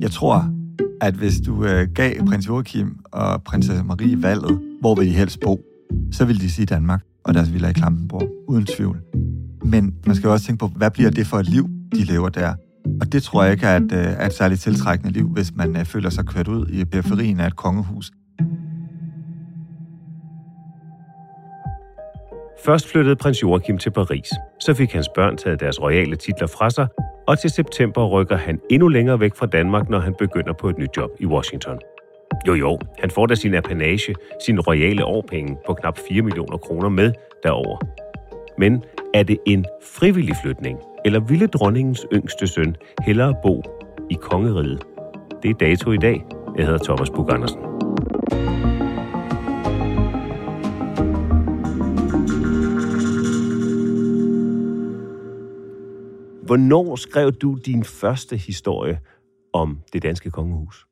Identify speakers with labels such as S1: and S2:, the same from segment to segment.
S1: Jeg tror, at hvis du øh, gav prins Joachim og prinsesse Marie valget, hvor vil de helst bo, så vil de sige Danmark og deres villa i Klampenborg, uden tvivl. Men man skal jo også tænke på, hvad bliver det for et liv, de lever der? Og det tror jeg ikke er et, øh, er et særligt tiltrækkende liv, hvis man øh, føler sig kørt ud i periferien af et kongehus.
S2: Først flyttede prins Joachim til Paris. Så fik hans børn taget deres royale titler fra sig, og til september rykker han endnu længere væk fra Danmark, når han begynder på et nyt job i Washington. Jo jo, han får da sin apanage, sin royale årpenge på knap 4 millioner kroner med derover. Men er det en frivillig flytning, eller ville dronningens yngste søn hellere bo i kongeriget? Det er dato i dag. Jeg hedder Thomas Bug Andersen. Hvornår skrev du din første historie om det danske kongehus?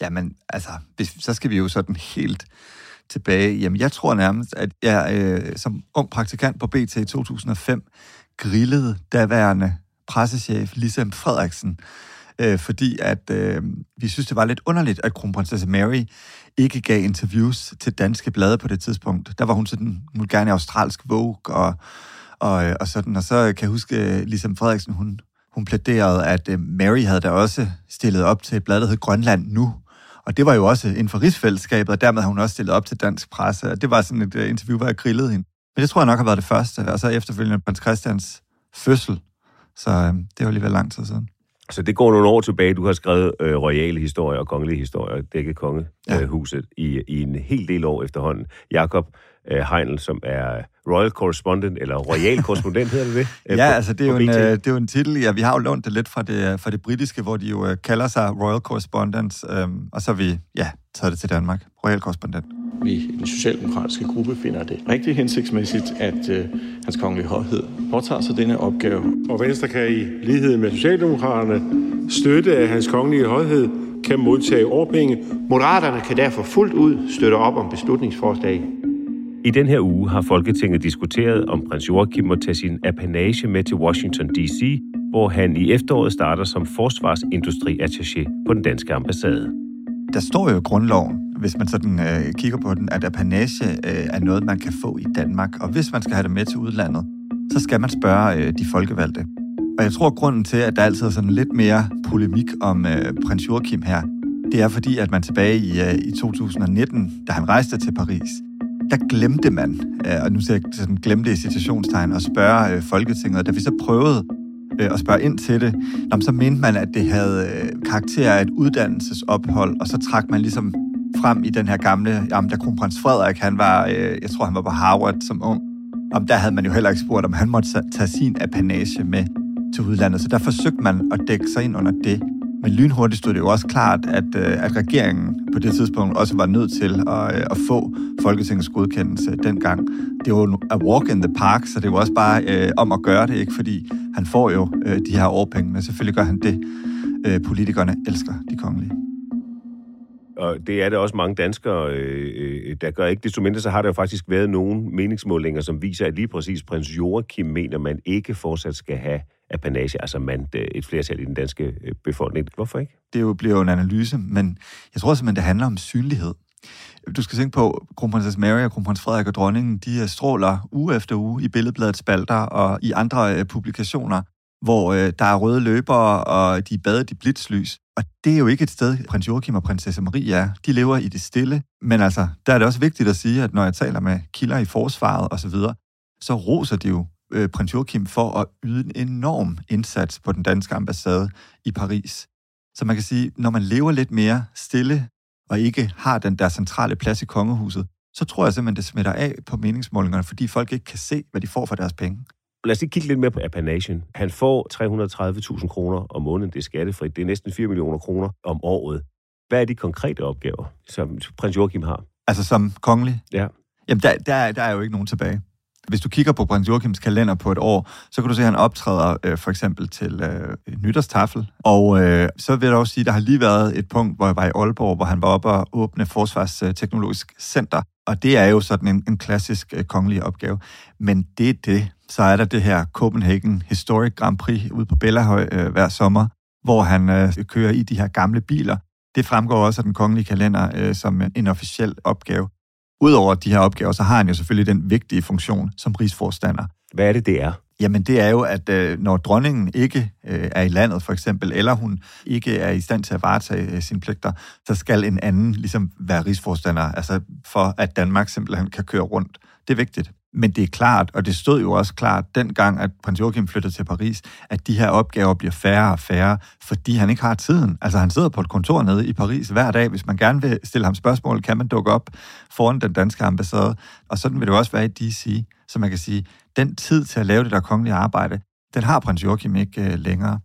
S1: Jamen, altså, hvis, så skal vi jo sådan helt tilbage. Jamen, jeg tror nærmest, at jeg øh, som ung praktikant på BT i 2005 grillede daværende pressechef Lisem Frederiksen, øh, fordi at øh, vi synes, det var lidt underligt, at kronprinsesse Mary ikke gav interviews til danske blade på det tidspunkt. Der var hun sådan, hun gerne i australsk Vogue og, og, øh, og sådan. Og så kan jeg huske, øh, Lisa Frederiksen, hun, hun plæderede, at øh, Mary havde da også stillet op til et blad, der hed Grønland Nu. Og det var jo også inden for rigsfællesskabet, og dermed har hun også stillet op til dansk presse. Og det var sådan et interview, hvor jeg grillede hende. Men det tror jeg nok har været det første, og så efterfølgende prins Christians fødsel. Så øh, det var alligevel lang tid siden.
S2: Så det går nogle år tilbage. Du har skrevet øh, royale historier og kongelige historier, dækket kongehuset,
S1: Ja.
S2: øh, huset i, i en hel del år efterhånden. Jakob øh, Heinl, som er royal correspondent, eller royal korrespondent hedder det det? Øh,
S1: Ja,
S2: på-
S1: altså det er, jo en, øh, det er jo en titel, ja, vi har jo lånt det lidt fra det, fra det britiske, hvor de jo øh, kalder sig Royal Correspondents, øhm, og så har vi, ja, taget det til Danmark. Royal Correspondent.
S3: Vi i den socialdemokratiske gruppe finder det rigtig hensigtsmæssigt, at øh, hans kongelige højhed påtager sig denne opgave.
S4: Og Venstre kan i lighed med Socialdemokraterne støtte, at hans kongelige højhed kan modtage årpenge.
S5: Moderaterne kan derfor fuldt ud støtte op om beslutningsforslag.
S2: I den her uge har Folketinget diskuteret, om prins Joachim må tage sin apanage med til Washington D.C., hvor han i efteråret starter som forsvarsindustriattaché på den danske ambassade.
S1: Der står jo i grundloven, hvis man sådan øh, kigger på den, at apanage øh, er noget, man kan få i Danmark. Og hvis man skal have det med til udlandet, så skal man spørge øh, de folkevalgte. Og jeg tror, grunden til, at der altid er sådan lidt mere polemik om øh, prins Joachim her, det er fordi, at man tilbage i, øh, i 2019, da han rejste til Paris, der glemte man, øh, og nu siger jeg sådan glemte i citationstegn, at spørge øh, Folketinget. Og da vi så prøvede øh, at spørge ind til det, nå, så mente man, at det havde karakter af et uddannelsesophold, og så trak man ligesom frem i den her gamle, jamen, da kronprins Frederik, han var, jeg tror, han var på Harvard som ung, om der havde man jo heller ikke spurgt, om han måtte tage sin apanage med til udlandet, så der forsøgte man at dække sig ind under det. Men lynhurtigt stod det jo også klart, at, øh, at regeringen på det tidspunkt også var nødt til at, øh, at få Folketingets godkendelse dengang. Det var jo a walk in the park, så det var også bare øh, om at gøre det, ikke? fordi han får jo øh, de her årpenge, men selvfølgelig gør han det. Øh, politikerne elsker de kongelige
S2: og det er det også mange danskere, øh, øh, der gør ikke. Desto mindre så har der jo faktisk været nogle meningsmålinger, som viser, at lige præcis prins Joachim mener, man ikke fortsat skal have apanage, altså man, øh, et flertal i den danske øh, befolkning. Hvorfor ikke?
S1: Det jo bliver jo en analyse, men jeg tror simpelthen, det handler om synlighed. Du skal tænke på, kronprinsesse Mary og kronprins Frederik og dronningen, de stråler uge efter uge i Billedbladets spalter og i andre publikationer hvor øh, der er røde løbere, og de er badet i blitzlys. Og det er jo ikke et sted, prins Joachim og prinsesse Marie er. De lever i det stille. Men altså, der er det også vigtigt at sige, at når jeg taler med kilder i forsvaret osv., så, så roser de jo øh, prins Joachim for at yde en enorm indsats på den danske ambassade i Paris. Så man kan sige, når man lever lidt mere stille og ikke har den der centrale plads i kongehuset, så tror jeg simpelthen, det smitter af på meningsmålingerne, fordi folk ikke kan se, hvad de får for deres penge.
S2: Lad os lige kigge lidt mere på apanagen. Han får 330.000 kroner om måneden, det er skattefrit. Det er næsten 4 millioner kroner om året. Hvad er de konkrete opgaver, som prins Joachim har?
S1: Altså som kongelig?
S2: Ja.
S1: Jamen, der, der, der er jo ikke nogen tilbage. Hvis du kigger på prins Joachims kalender på et år, så kan du se, at han optræder øh, for eksempel til øh, nytårstafel. Og øh, så vil jeg også sige, at der har lige været et punkt, hvor jeg var i Aalborg, hvor han var oppe og åbne Forsvarsteknologisk Center. Og det er jo sådan en, en klassisk øh, kongelig opgave. Men det er det. Så er der det her Copenhagen Historic Grand Prix ude på Bellahøj øh, hver sommer, hvor han øh, kører i de her gamle biler. Det fremgår også af den kongelige kalender øh, som en officiel opgave. Udover de her opgaver, så har han jo selvfølgelig den vigtige funktion som rigsforstander.
S2: Hvad er det, det er?
S1: Jamen det er jo, at øh, når dronningen ikke øh, er i landet for eksempel, eller hun ikke er i stand til at varetage øh, sine pligter, så skal en anden ligesom være rigsforstander, altså for at Danmark simpelthen kan køre rundt. Det er vigtigt. Men det er klart, og det stod jo også klart dengang, at prins Joachim flyttede til Paris, at de her opgaver bliver færre og færre, fordi han ikke har tiden. Altså han sidder på et kontor nede i Paris hver dag. Hvis man gerne vil stille ham spørgsmål, kan man dukke op foran den danske ambassade. Og sådan vil det også være i DC. Så man kan sige, den tid til at lave det der kongelige arbejde, den har prins Joachim ikke øh, længere.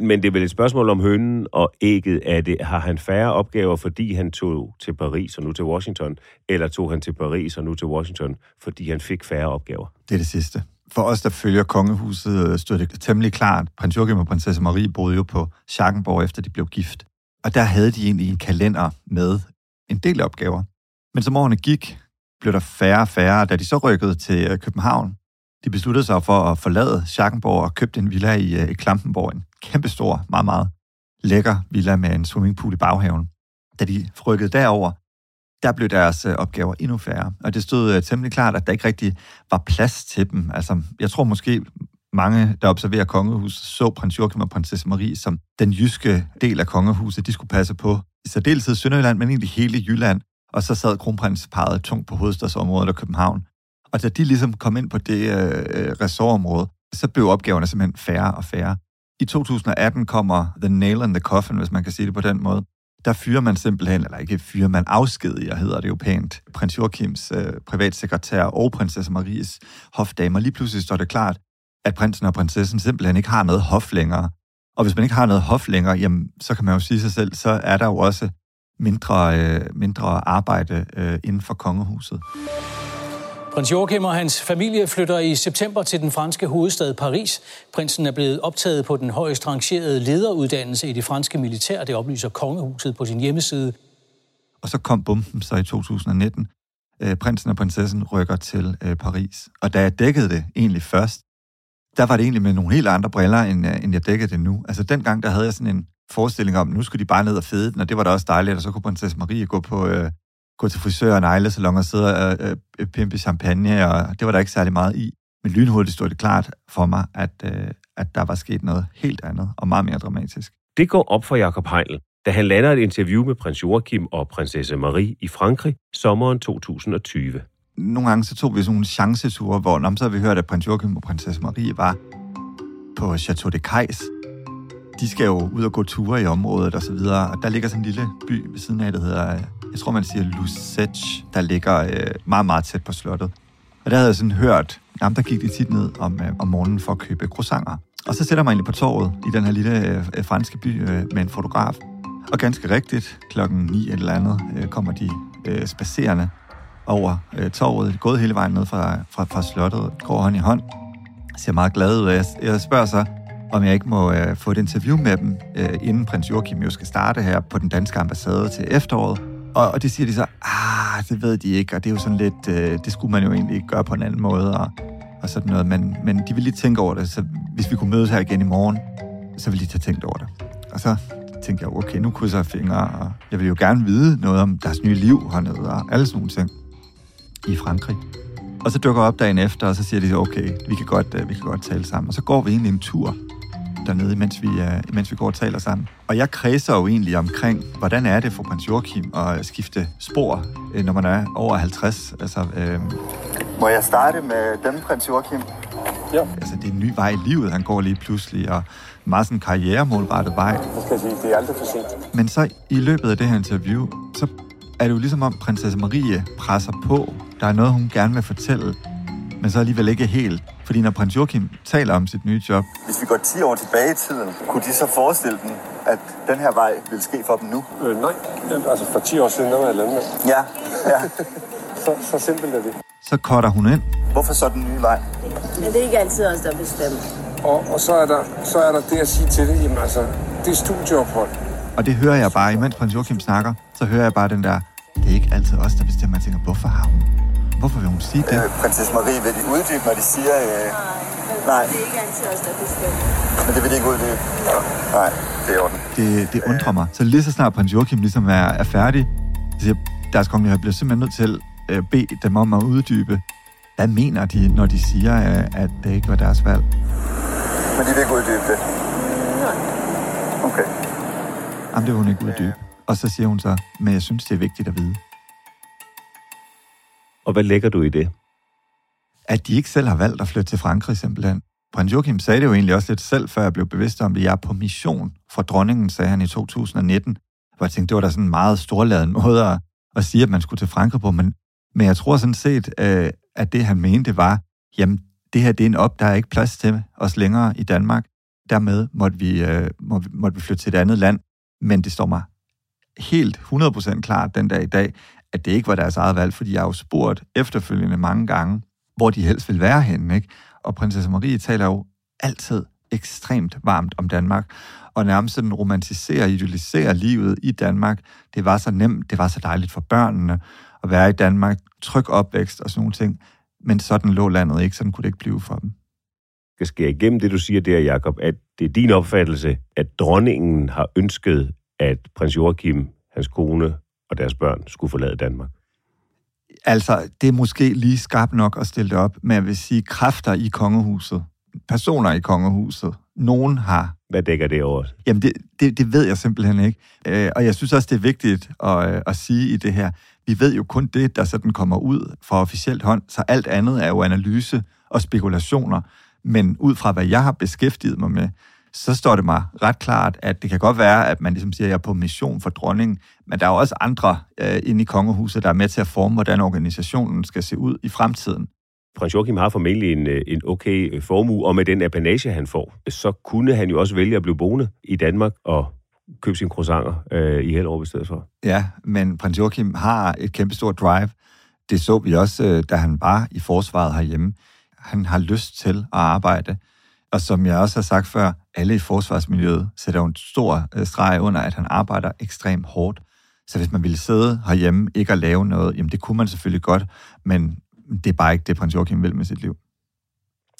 S2: Men det er vel et spørgsmål om hønen og ægget. Er det, har han færre opgaver, fordi han tog til Paris og nu til Washington, eller tog han til Paris og nu til Washington, fordi han fik færre opgaver?
S1: Det er det sidste. For os, der følger kongehuset, øh, stod det temmelig klart. Prins Joachim og prinsesse Marie boede jo på Schackenborg, efter de blev gift. Og der havde de egentlig en kalender med en del opgaver. Men som årene gik, blev der færre og færre. Da de så rykkede til øh, København, de besluttede sig for at forlade Schackenborg og købte en villa i, øh, i Klampenborg. Kæmpestor, meget, meget lækker villa med en swimmingpool i baghaven. Da de rykkede derover, der blev deres øh, opgaver endnu færre. Og det stod øh, temmelig klart, at der ikke rigtig var plads til dem. Altså, jeg tror måske, mange, der observerer kongehuset, så prins Joachim og prinsesse Marie som den jyske del af kongehuset, de skulle passe på. I særdeleshed Sønderjylland, men egentlig hele Jylland. Og så sad kronprinsparet tungt på hovedstadsområdet og København. Og da de ligesom kom ind på det øh, øh ressortområde, så blev opgaverne simpelthen færre og færre. I 2018 kommer The Nail in the Coffin, hvis man kan sige det på den måde. Der fyrer man simpelthen, eller ikke fyrer man afskediger, hedder det jo pænt, prins Joachims øh, privatsekretær og prinsesse Maries hofdamer. Lige pludselig står det klart, at prinsen og prinsessen simpelthen ikke har noget hof længere. Og hvis man ikke har noget hof længere, jamen, så kan man jo sige sig selv, så er der jo også mindre, øh, mindre arbejde øh, inden for kongehuset.
S6: Prins Joachim og hans familie flytter i september til den franske hovedstad Paris. Prinsen er blevet optaget på den højst rangerede lederuddannelse i det franske militær. Det oplyser kongehuset på sin hjemmeside.
S1: Og så kom bomben så i 2019. Øh, prinsen og prinsessen rykker til øh, Paris. Og da jeg dækkede det egentlig først, der var det egentlig med nogle helt andre briller, end, øh, end jeg dækkede det nu. Altså dengang, der havde jeg sådan en forestilling om, nu skulle de bare ned og fede den, og det var da også dejligt, og så kunne prinsesse Marie gå på øh, gå til frisør og neglesalon og sidde og øh, pimpe champagne, og det var der ikke særlig meget i. Men lynhurtigt stod det klart for mig, at, øh, at der var sket noget helt andet og meget mere dramatisk.
S2: Det går op for Jakob Heinl, da han lander et interview med prins Joachim og prinsesse Marie i Frankrig sommeren 2020.
S1: Nogle gange så tog vi sådan nogle chanceture, hvor når så havde vi hørt, at prins Joachim og prinsesse Marie var på Chateau de Cais. De skal jo ud og gå ture i området og så videre, og der ligger sådan en lille by ved siden af, der hedder jeg tror man siger Lusech, der ligger øh, meget, meget tæt på slottet. Og der havde jeg sådan hørt, jamen der gik de tit ned om, øh, om morgenen for at købe croissanter. Og så sætter man egentlig på torvet i den her lille øh, franske by øh, med en fotograf. Og ganske rigtigt, klokken 9 eller andet, øh, kommer de øh, spacerende over øh, torvet, gået hele vejen ned fra, fra, fra slottet, går hånd i hånd, ser meget glad ud. Jeg, jeg spørger så, om jeg ikke må øh, få et interview med dem, øh, inden prins Joachim jo skal starte her på den danske ambassade til efteråret. Og, og det siger de så, ah, det ved de ikke, og det er jo sådan lidt, øh, det skulle man jo egentlig ikke gøre på en anden måde, og, og sådan noget. Men, men de vil lige tænke over det, så hvis vi kunne mødes her igen i morgen, så vil de tage tænkt over det. Og så tænkte jeg, okay, nu krydser jeg fingre, og jeg vil jo gerne vide noget om deres nye liv hernede, og alle sådan nogle ting i Frankrig. Og så dukker jeg op dagen efter, og så siger de, okay, vi kan godt, øh, vi kan godt tale sammen. Og så går vi egentlig en tur dernede, imens vi, uh, imens vi går og taler sammen. Og jeg kredser jo egentlig omkring, hvordan er det for prins Joachim at skifte spor, uh, når man er over 50? Altså, uh... Må jeg starte med dem, prins Joachim? Ja. Altså, det er en ny vej i livet, han går lige pludselig, og meget sådan karrieremålrettet vej.
S4: Jeg skal sige, det er aldrig for sent.
S1: Men så i løbet af det her interview, så er det jo ligesom om prinsesse Marie presser på. Der er noget, hun gerne vil fortælle, men så alligevel ikke helt. Fordi når prins Joachim taler om sit nye job...
S7: Hvis vi går 10 år tilbage i tiden, kunne de så forestille dem, at den her vej vil ske for dem nu?
S4: Øh, nej, altså for 10 år siden, der var jeg landmand.
S7: Ja, ja.
S4: så, så simpelt er det.
S1: Så cutter hun ind.
S7: Hvorfor så den nye vej?
S8: Men det er ikke altid os, der bestemmer.
S4: Og, og så, er der, så er der det at sige til det, jamen altså, det er studieophold.
S1: Og det hører jeg bare, imens prins Joachim snakker, så hører jeg bare den der, det er ikke altid os, der bestemmer. Jeg tænker, hvorfor har hun? Hvorfor vil hun sige det?
S7: Øh, prinsesse Marie, vil de uddybe, når de siger... Øh...
S8: Nej,
S7: Nej.
S8: det er ikke altid os, der bestemmer.
S7: Men det vil de ikke uddybe? Nej, det er i orden.
S1: Det, det undrer mig. Så lige så snart prins Joachim ligesom er, er færdig, så siger deres kongelighed bliver simpelthen nødt til at øh, bede dem om at uddybe, hvad mener de, når de siger, øh, at det ikke var deres valg?
S7: Men de vil ikke uddybe det?
S8: Nej.
S7: Okay.
S1: Jamen, det vil hun ikke uddybe. Og så siger hun så, men jeg synes, det er vigtigt at vide.
S2: Og hvad lægger du i det?
S1: At de ikke selv har valgt at flytte til Frankrig simpelthen. Prins Joachim sagde det jo egentlig også lidt selv, før jeg blev bevidst om det. Jeg er på mission fra dronningen, sagde han i 2019. Hvor jeg tænkte, det var da sådan en meget storladen måde at, at sige, at man skulle til Frankrig på. Men, men jeg tror sådan set, øh, at det han mente var, jamen det her det er en op, der er ikke plads til os længere i Danmark. Dermed måtte vi, øh, må, måtte vi flytte til et andet land. Men det står mig helt 100% klart den dag i dag, at det ikke var deres eget valg, fordi jeg har jo spurgt efterfølgende mange gange, hvor de helst vil være henne. Ikke? Og prinsesse Marie taler jo altid ekstremt varmt om Danmark, og nærmest sådan romantiserer og idealiserer livet i Danmark. Det var så nemt, det var så dejligt for børnene at være i Danmark, tryg opvækst og sådan nogle ting. Men sådan lå landet ikke, sådan kunne det ikke blive for dem.
S2: skal skære igennem det, du siger der, Jakob, at det er din opfattelse, at dronningen har ønsket, at prins Joachim, hans kone og deres børn skulle forlade Danmark?
S1: Altså, det er måske lige skarpt nok at stille det op, men jeg vil sige, kræfter i kongehuset, personer i kongehuset, nogen har...
S2: Hvad dækker det over?
S1: Jamen, det, det, det ved jeg simpelthen ikke. Øh, og jeg synes også, det er vigtigt at, øh, at sige i det her. Vi ved jo kun det, der sådan kommer ud fra officielt hånd, så alt andet er jo analyse og spekulationer. Men ud fra, hvad jeg har beskæftiget mig med, så står det mig ret klart, at det kan godt være, at man ligesom siger, at jeg er på mission for dronningen, men der er jo også andre øh, inde i kongehuset, der er med til at forme, hvordan organisationen skal se ud i fremtiden.
S2: Prins Joachim har formentlig en, øh, en okay øh, formue, og med den apanage, han får, så kunne han jo også vælge at blive boende i Danmark og købe sine croissanter øh, i Hellerup i stedet for.
S1: Ja, men prins Joachim har et kæmpestort drive. Det så vi også, øh, da han var i forsvaret herhjemme. Han har lyst til at arbejde. Og som jeg også har sagt før, alle i forsvarsmiljøet sætter jo en stor øh, streg under, at han arbejder ekstremt hårdt. Så hvis man ville sidde herhjemme, ikke at lave noget, jamen det kunne man selvfølgelig godt, men det er bare ikke det, prins Joachim vil med sit liv.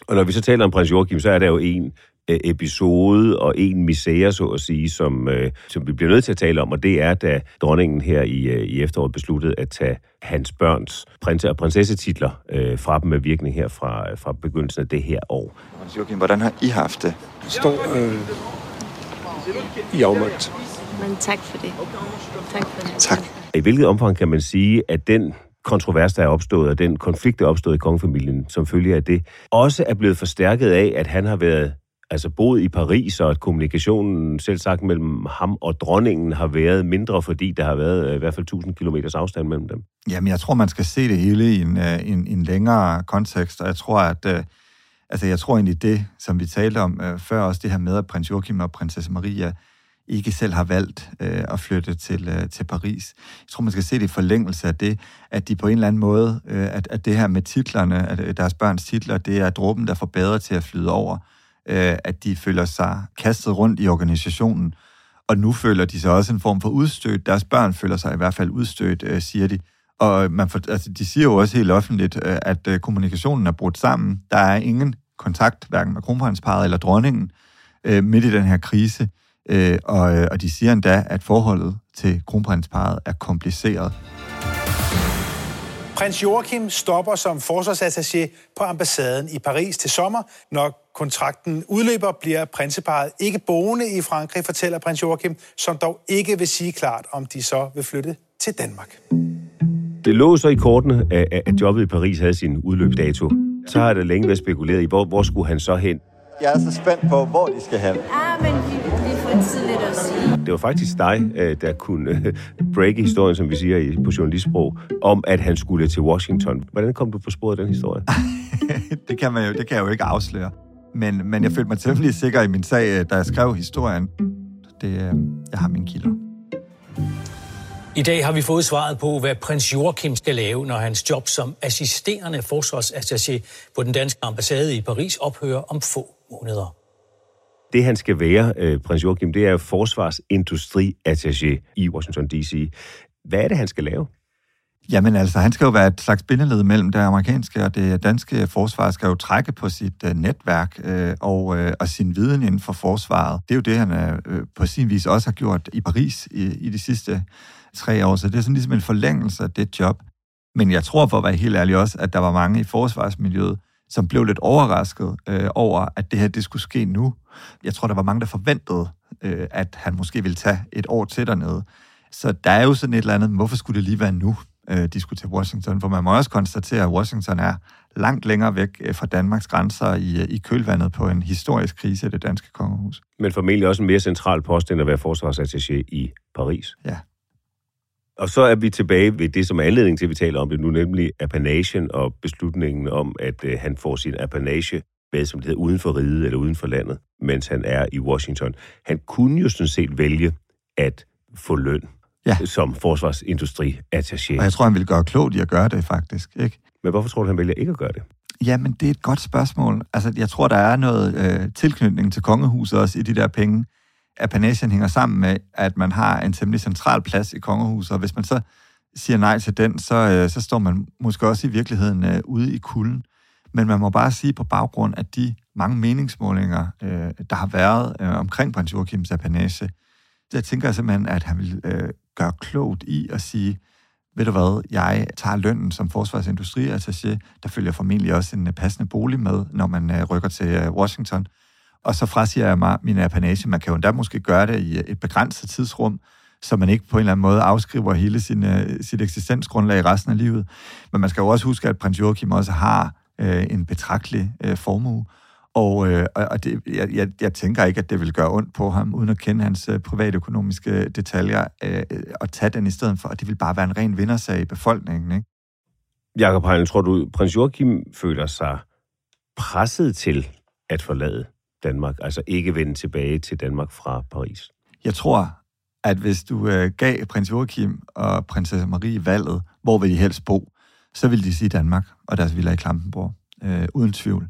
S2: Og når vi så taler om prins Joachim, så er der jo en episode og en misære, så at sige, som, øh, som vi bliver nødt til at tale om, og det er, da dronningen her i, øh, i efteråret besluttede at tage hans børns prins- og prinsessetitler øh, fra dem med virkning her fra, fra begyndelsen af det her år.
S1: Prins Joachim, hvordan har I haft det?
S4: Står øh, i afmagt.
S8: Men tak for det. Tak for det.
S1: Tak.
S2: I hvilket omfang kan man sige, at den kontrovers, der er opstået, og den konflikt, der er opstået i kongefamilien, som følge af det, også er blevet forstærket af, at han har været altså boet i Paris, og at kommunikationen selv sagt mellem ham og dronningen har været mindre, fordi der har været øh, i hvert fald 1000 km afstand mellem dem.
S1: Jamen, jeg tror, man skal se det hele i en, øh, en, en længere kontekst, og jeg tror, at, øh, Altså, jeg tror egentlig det, som vi talte om øh, før, også det her med, at prins Joachim og prinsesse Maria ikke selv har valgt øh, at flytte til, øh, til Paris. Jeg tror, man skal se det i forlængelse af det, at de på en eller anden måde, øh, at, at det her med titlerne, at øh, deres børns titler, det er dråben, der får bedre til at flyde over. Øh, at de føler sig kastet rundt i organisationen, og nu føler de sig også en form for udstødt. Deres børn føler sig i hvert fald udstødt, øh, siger de. Og man for, altså, de siger jo også helt offentligt, øh, at øh, kommunikationen er brudt sammen. Der er ingen kontakt, hverken med kronprinsparet eller dronningen, øh, midt i den her krise. Øh, og, øh, og de siger endda, at forholdet til kronprinsparet er kompliceret.
S9: Prins Joachim stopper som forsvarsattaché på ambassaden i Paris til sommer. Når kontrakten udløber, bliver prinseparet ikke boende i Frankrig, fortæller prins Joachim, som dog ikke vil sige klart, om de så vil flytte til Danmark.
S2: Det lå så i kortene, at jobbet i Paris havde sin udløbsdato. Så har det længe været spekuleret i, hvor, hvor skulle han så hen?
S1: Jeg er så spændt på, hvor de skal hen.
S8: Ja, men det er for tidligt at sige.
S2: Det var faktisk dig, øh, der kunne øh, breake historien, som vi siger i, på journalistsprog, om at han skulle til Washington. Hvordan kom du på sporet af den historie?
S1: det, kan man jo, det kan jeg jo ikke afsløre. Men, men jeg følte mig temmelig sikker i min sag, øh, da jeg skrev historien. Det, jeg har min kilder.
S6: I dag har vi fået svaret på, hvad prins Joachim skal lave, når hans job som assisterende forsvarsattaché på den danske ambassade i Paris ophører om få måneder.
S2: Det han skal være, øh, prins Joachim, det er forsvarsindustriattaché i Washington D.C. Hvad er det, han skal lave?
S1: Jamen altså, han skal jo være et slags bindeled mellem det amerikanske og det danske forsvar, skal jo trække på sit uh, netværk øh, og, øh, og sin viden inden for forsvaret. Det er jo det, han øh, øh, på sin vis også har gjort i Paris i, i de sidste tre år, så det er sådan ligesom en forlængelse af det job. Men jeg tror for at være helt ærlig også, at der var mange i forsvarsmiljøet, som blev lidt overrasket øh, over, at det her det skulle ske nu. Jeg tror, der var mange, der forventede, øh, at han måske ville tage et år til dernede. Så der er jo sådan et eller andet, hvorfor skulle det lige være nu, øh, de skulle til Washington? For man må også konstatere, at Washington er langt længere væk øh, fra Danmarks grænser i, i kølvandet på en historisk krise i det danske kongehus.
S2: Men formentlig også en mere central post, end at være forsvarsattaché i Paris.
S1: Ja.
S2: Og så er vi tilbage ved det, som er anledning til, at vi taler om det nu, nemlig apanagen og beslutningen om, at øh, han får sin apanage med, som det hedder, uden for riget eller uden for landet, mens han er i Washington. Han kunne jo sådan set vælge at få løn
S1: ja.
S2: som forsvarsindustri-attaché.
S1: Og jeg tror, han ville gøre klogt i at gøre det, faktisk. Ikke?
S2: Men hvorfor tror du, han vælger ikke at gøre det?
S1: Jamen, det er et godt spørgsmål. Altså, jeg tror, der er noget øh, tilknytning til kongehuset også i de der penge apanagen hænger sammen med, at man har en temmelig central plads i kongehuset, og hvis man så siger nej til den, så, øh, så står man måske også i virkeligheden øh, ude i kulden. Men man må bare sige på baggrund af de mange meningsmålinger, øh, der har været øh, omkring prins Joachims apanage, jeg tænker simpelthen, at han vil øh, gøre klogt i at sige, ved du hvad, jeg tager lønnen som forsvarsindustriattaché, der følger formentlig også en øh, passende bolig med, når man øh, rykker til øh, Washington og så frasiger jeg mig min apanage. Man kan jo endda måske gøre det i øh, et begrænset tidsrum, så man ikke på en eller anden måde afskriver hele sin, øh, sit eksistensgrundlag i resten af livet. Men man skal jo også huske, at prins Joachim også har øh, en betragtelig øh, formue, og, uh, og det, jeg, jeg, jeg tænker ikke, at det vil gøre ondt på ham, uden at kende hans uh, privatøkonomiske detaljer, og tage den i stedet for, at det vil bare være en ren vindersag i befolkningen. Ikke?
S2: Jakob Heinle, tror du, prins Joachim føler sig presset til at forlade Danmark, altså ikke vende tilbage til Danmark fra Paris?
S1: Jeg tror, at hvis du øh, gav prins Joachim og prinsesse Marie valget, hvor vil de helst bo, så ville de sige Danmark og deres villa i Klampenborg, øh, uden tvivl.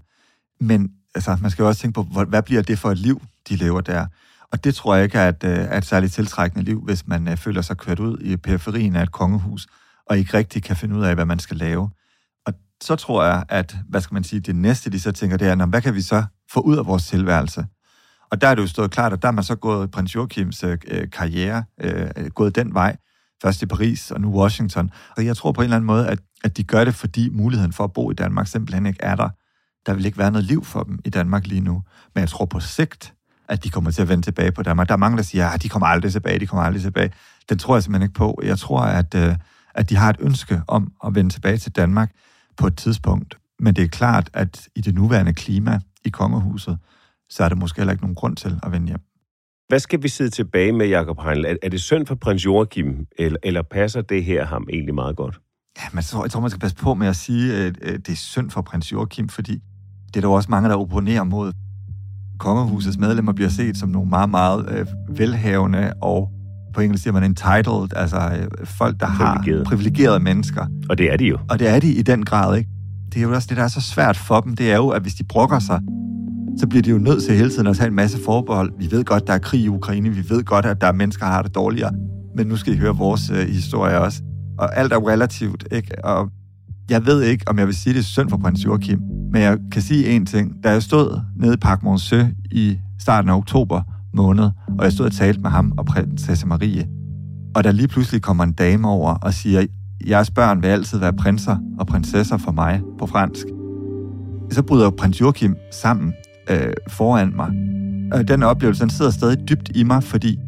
S1: Men altså, man skal jo også tænke på, hvad, bliver det for et liv, de lever der? Og det tror jeg ikke er et, øh, er et særligt tiltrækkende liv, hvis man øh, føler sig kørt ud i periferien af et kongehus, og ikke rigtig kan finde ud af, hvad man skal lave. Og så tror jeg, at, hvad skal man sige, det næste, de så tænker, det er, hvad kan vi så få ud af vores tilværelse. Og der er det jo stået klart, at der er man så gået prins Joachims øh, øh, karriere, øh, gået den vej, først i Paris og nu Washington. Og jeg tror på en eller anden måde, at, at de gør det, fordi muligheden for at bo i Danmark simpelthen ikke er der. Der vil ikke være noget liv for dem i Danmark lige nu. Men jeg tror på sigt, at de kommer til at vende tilbage på Danmark. Der er mange, der siger, at ah, de kommer aldrig tilbage, de kommer aldrig tilbage. Den tror jeg simpelthen ikke på. Jeg tror, at, øh, at de har et ønske om at vende tilbage til Danmark på et tidspunkt. Men det er klart, at i det nuværende klima, i kongehuset, så er der måske heller ikke nogen grund til at vende hjem.
S2: Hvad skal vi sidde tilbage med, Jacob Heinle? Er det synd for prins Joachim, eller, eller passer det her ham egentlig meget godt?
S1: Ja, men jeg tror, jeg tror, man skal passe på med at sige, at det er synd for prins Joachim, fordi Det er der også mange, der opponerer mod. Kongehusets medlemmer bliver set som nogle meget, meget øh, velhavende og på engelsk siger man entitled, altså øh, folk, der har privilegerede mennesker.
S2: Og det er de jo.
S1: Og det er de i den grad, ikke? Det er jo også det, der er så svært for dem, det er jo, at hvis de brokker sig, så bliver de jo nødt til hele tiden at tage en masse forbehold. Vi ved godt, der er krig i Ukraine, vi ved godt, at der er mennesker, der har det dårligere, men nu skal I høre vores øh, historie også. Og alt er relativt, ikke? Og jeg ved ikke, om jeg vil sige, det er synd for prins Joachim, men jeg kan sige én ting. Da jeg stod nede i Park Monceau i starten af oktober måned, og jeg stod og talte med ham og prinsesse Marie, og der lige pludselig kommer en dame over og siger, jeres børn vil altid være prinser og prinsesser for mig på fransk. Så bryder prins Joachim sammen øh, foran mig. Og den oplevelse, den sidder stadig dybt i mig, fordi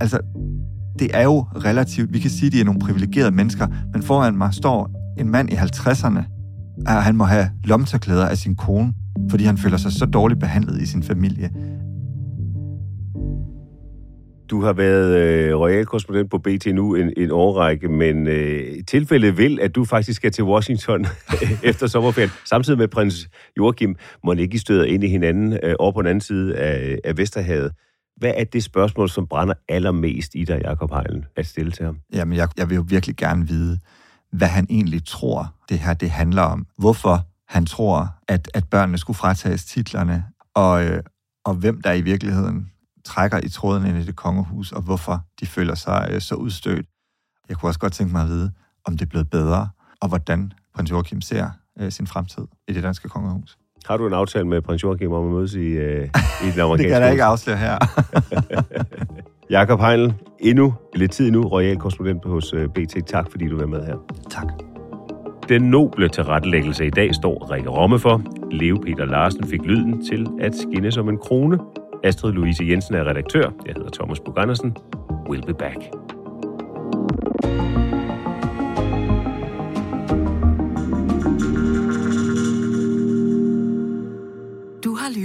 S1: altså, det er jo relativt, vi kan sige, at de er nogle privilegerede mennesker, men foran mig står en mand i 50'erne, og han må have lomterklæder af sin kone, fordi han føler sig så dårligt behandlet i sin familie.
S2: Du har været øh, royal korrespondent på BT nu en, en årrække, men øh, tilfældet vil, at du faktisk skal til Washington efter sommerferien, samtidig med prins Joachim, må ikke I støder ind i hinanden øh, over på den anden side af, af Vesterhavet. Hvad er det spørgsmål, som brænder allermest i dig, Jacob Heilen, at stille til ham?
S1: Jamen, jeg, jeg vil jo virkelig gerne vide, hvad han egentlig tror, det her det handler om. Hvorfor han tror, at, at børnene skulle fratages titlerne, og, øh, og hvem der i virkeligheden trækker i tråden ind i det kongehus, og hvorfor de føler sig øh, så udstødt. Jeg kunne også godt tænke mig at vide, om det er blevet bedre, og hvordan prins Joachim ser øh, sin fremtid i det danske kongehus.
S2: Har du en aftale med prins Joachim om at mødes i, øh, i den amerikanske
S1: Det kan jeg ikke afsløre her.
S2: Jakob Heinl, endnu lidt tid nu, royal korrespondent hos øh, BT. Tak fordi du var med her.
S1: Tak.
S2: Den noble tilrettelæggelse i dag står Rikke Romme for. Leo Peter Larsen fik lyden til at skinne som en krone. Astrid Louise Jensen er redaktør. Jeg hedder Thomas Bug Andersen. We'll be back.